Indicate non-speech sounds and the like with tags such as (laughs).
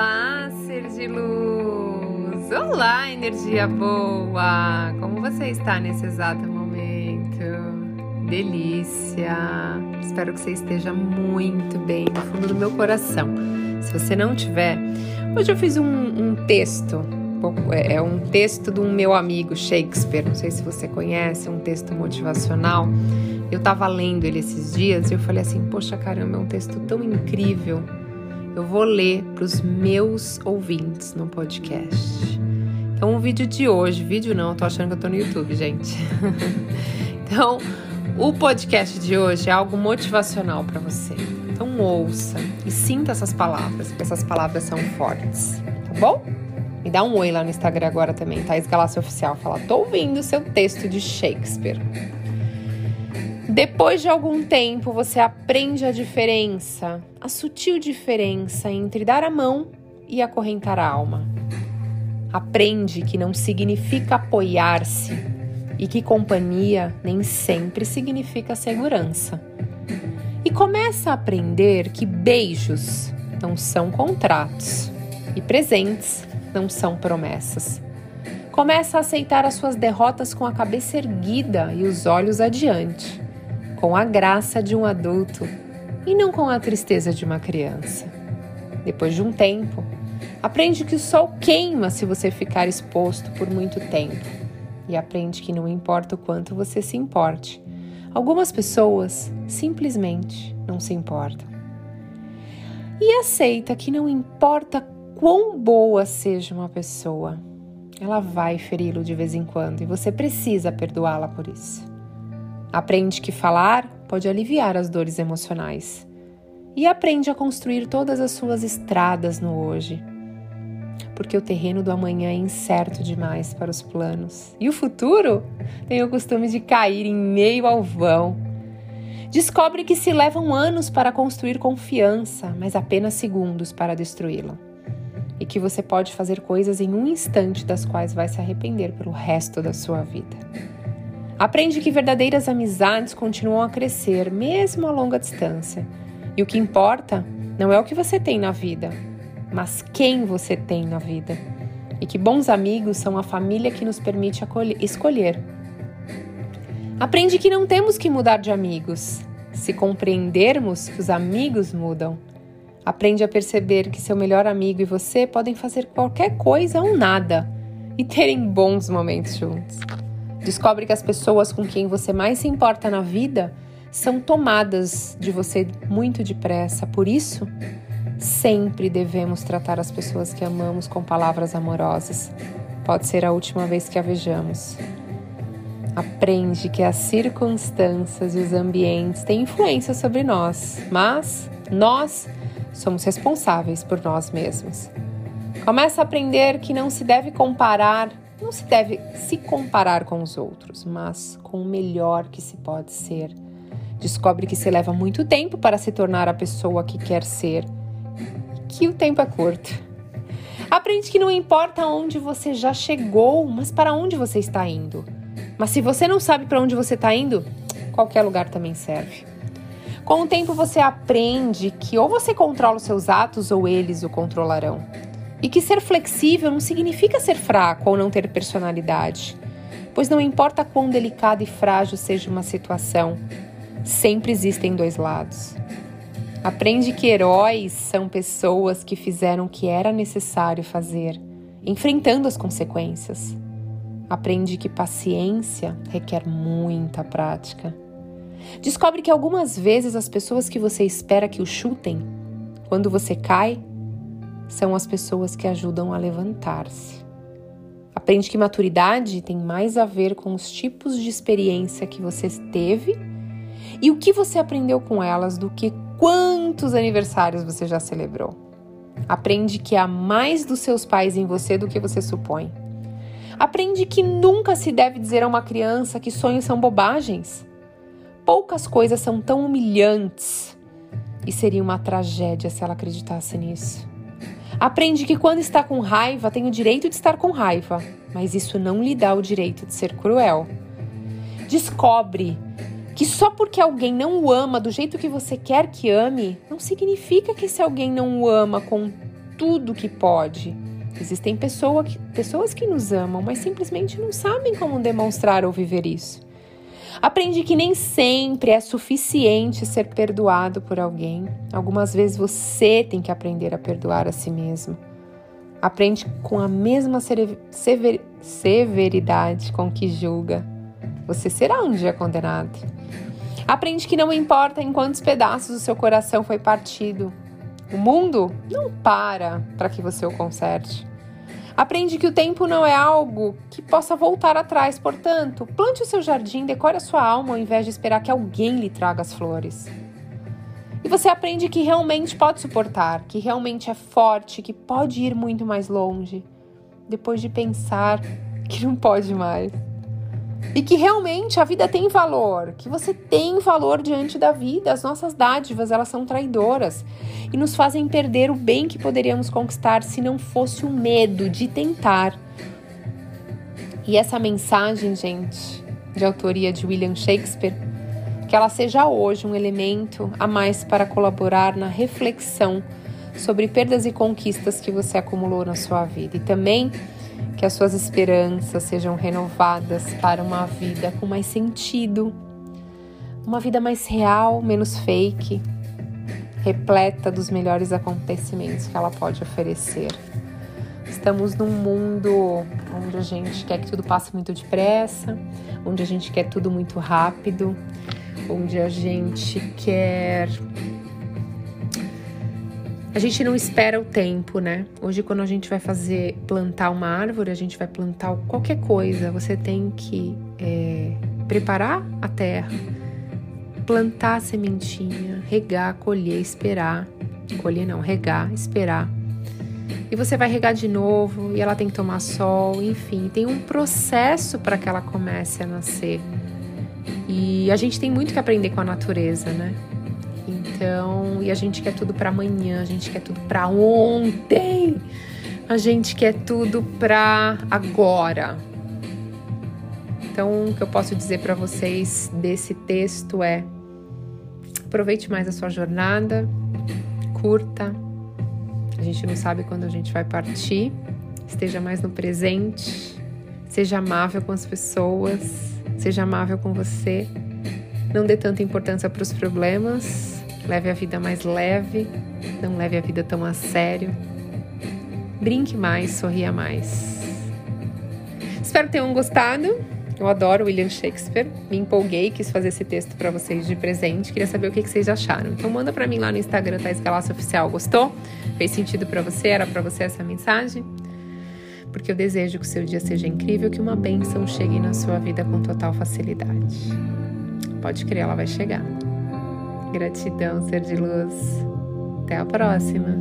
Olá, ser de luz! Olá, energia boa! Como você está nesse exato momento? Delícia! Espero que você esteja muito bem no fundo do meu coração. Se você não tiver, hoje eu fiz um, um texto. É, é um texto do meu amigo Shakespeare. Não sei se você conhece, um texto motivacional. Eu estava lendo ele esses dias e eu falei assim: Poxa, caramba, é um texto tão incrível eu vou ler para os meus ouvintes no podcast. Então, o vídeo de hoje, vídeo não, tô achando que eu tô no YouTube, gente. (laughs) então, o podcast de hoje é algo motivacional para você. Então, ouça e sinta essas palavras, porque essas palavras são fortes, tá bom? Me dá um oi lá no Instagram agora também, Thaís Galácia Oficial. Fala, tô ouvindo seu texto de Shakespeare. Depois de algum tempo, você aprende a diferença, a sutil diferença entre dar a mão e acorrentar a alma. Aprende que não significa apoiar-se e que companhia nem sempre significa segurança. E começa a aprender que beijos não são contratos e presentes não são promessas. Começa a aceitar as suas derrotas com a cabeça erguida e os olhos adiante com a graça de um adulto e não com a tristeza de uma criança. Depois de um tempo, aprende que o sol queima se você ficar exposto por muito tempo e aprende que não importa o quanto você se importe, algumas pessoas simplesmente não se importam. E aceita que não importa quão boa seja uma pessoa, ela vai feri-lo de vez em quando e você precisa perdoá-la por isso. Aprende que falar pode aliviar as dores emocionais. E aprende a construir todas as suas estradas no hoje. Porque o terreno do amanhã é incerto demais para os planos. E o futuro tem o costume de cair em meio ao vão. Descobre que se levam anos para construir confiança, mas apenas segundos para destruí-la. E que você pode fazer coisas em um instante das quais vai se arrepender pelo resto da sua vida. Aprende que verdadeiras amizades continuam a crescer, mesmo a longa distância. E o que importa não é o que você tem na vida, mas quem você tem na vida. E que bons amigos são a família que nos permite escolher. Aprende que não temos que mudar de amigos, se compreendermos que os amigos mudam. Aprende a perceber que seu melhor amigo e você podem fazer qualquer coisa ou nada e terem bons momentos juntos. Descobre que as pessoas com quem você mais se importa na vida são tomadas de você muito depressa. Por isso, sempre devemos tratar as pessoas que amamos com palavras amorosas. Pode ser a última vez que a vejamos. Aprende que as circunstâncias e os ambientes têm influência sobre nós, mas nós somos responsáveis por nós mesmos. Começa a aprender que não se deve comparar não se deve se comparar com os outros, mas com o melhor que se pode ser. Descobre que se leva muito tempo para se tornar a pessoa que quer ser, que o tempo é curto. Aprende que não importa onde você já chegou, mas para onde você está indo. Mas se você não sabe para onde você está indo, qualquer lugar também serve. Com o tempo você aprende que ou você controla os seus atos ou eles o controlarão. E que ser flexível não significa ser fraco ou não ter personalidade, pois não importa quão delicada e frágil seja uma situação, sempre existem dois lados. Aprende que heróis são pessoas que fizeram o que era necessário fazer, enfrentando as consequências. Aprende que paciência requer muita prática. Descobre que algumas vezes as pessoas que você espera que o chutem, quando você cai, são as pessoas que ajudam a levantar-se. Aprende que maturidade tem mais a ver com os tipos de experiência que você teve e o que você aprendeu com elas do que quantos aniversários você já celebrou. Aprende que há mais dos seus pais em você do que você supõe. Aprende que nunca se deve dizer a uma criança que sonhos são bobagens. Poucas coisas são tão humilhantes e seria uma tragédia se ela acreditasse nisso. Aprende que quando está com raiva tem o direito de estar com raiva, mas isso não lhe dá o direito de ser cruel. Descobre que só porque alguém não o ama do jeito que você quer que ame, não significa que esse alguém não o ama com tudo que pode. Existem pessoa que, pessoas que nos amam, mas simplesmente não sabem como demonstrar ou viver isso. Aprende que nem sempre é suficiente ser perdoado por alguém. Algumas vezes você tem que aprender a perdoar a si mesmo. Aprende com a mesma sever severidade com que julga. Você será um dia condenado. Aprende que não importa em quantos pedaços o seu coração foi partido. O mundo não para para que você o conserte. Aprende que o tempo não é algo que possa voltar atrás, portanto, plante o seu jardim, decore a sua alma ao invés de esperar que alguém lhe traga as flores. E você aprende que realmente pode suportar, que realmente é forte, que pode ir muito mais longe, depois de pensar que não pode mais e que realmente a vida tem valor, que você tem valor diante da vida. As nossas dádivas, elas são traidoras e nos fazem perder o bem que poderíamos conquistar se não fosse o medo de tentar. E essa mensagem, gente, de autoria de William Shakespeare, que ela seja hoje um elemento a mais para colaborar na reflexão sobre perdas e conquistas que você acumulou na sua vida e também que as suas esperanças sejam renovadas para uma vida com mais sentido, uma vida mais real, menos fake, repleta dos melhores acontecimentos que ela pode oferecer. Estamos num mundo onde a gente quer que tudo passe muito depressa, onde a gente quer tudo muito rápido, onde a gente quer a gente não espera o tempo, né? Hoje, quando a gente vai fazer plantar uma árvore, a gente vai plantar qualquer coisa. Você tem que é, preparar a terra, plantar a sementinha, regar, colher, esperar. Colher não, regar, esperar. E você vai regar de novo e ela tem que tomar sol, enfim, tem um processo para que ela comece a nascer. E a gente tem muito que aprender com a natureza, né? Então, e a gente quer tudo para amanhã, a gente quer tudo para ontem. A gente quer tudo para agora. Então, o que eu posso dizer para vocês desse texto é: aproveite mais a sua jornada, curta. A gente não sabe quando a gente vai partir. Esteja mais no presente. Seja amável com as pessoas. Seja amável com você. Não dê tanta importância para os problemas Leve a vida mais leve, não leve a vida tão a sério. Brinque mais, sorria mais. Espero que tenham gostado. Eu adoro William Shakespeare, me empolguei, quis fazer esse texto para vocês de presente. Queria saber o que, vocês acharam. Então manda para mim lá no Instagram, Thais Galácio Oficial. Gostou? Fez sentido para você? Era para você essa mensagem? Porque eu desejo que o seu dia seja incrível, que uma bênção chegue na sua vida com total facilidade. Pode crer, ela vai chegar. Gratidão, ser de luz. Até a próxima.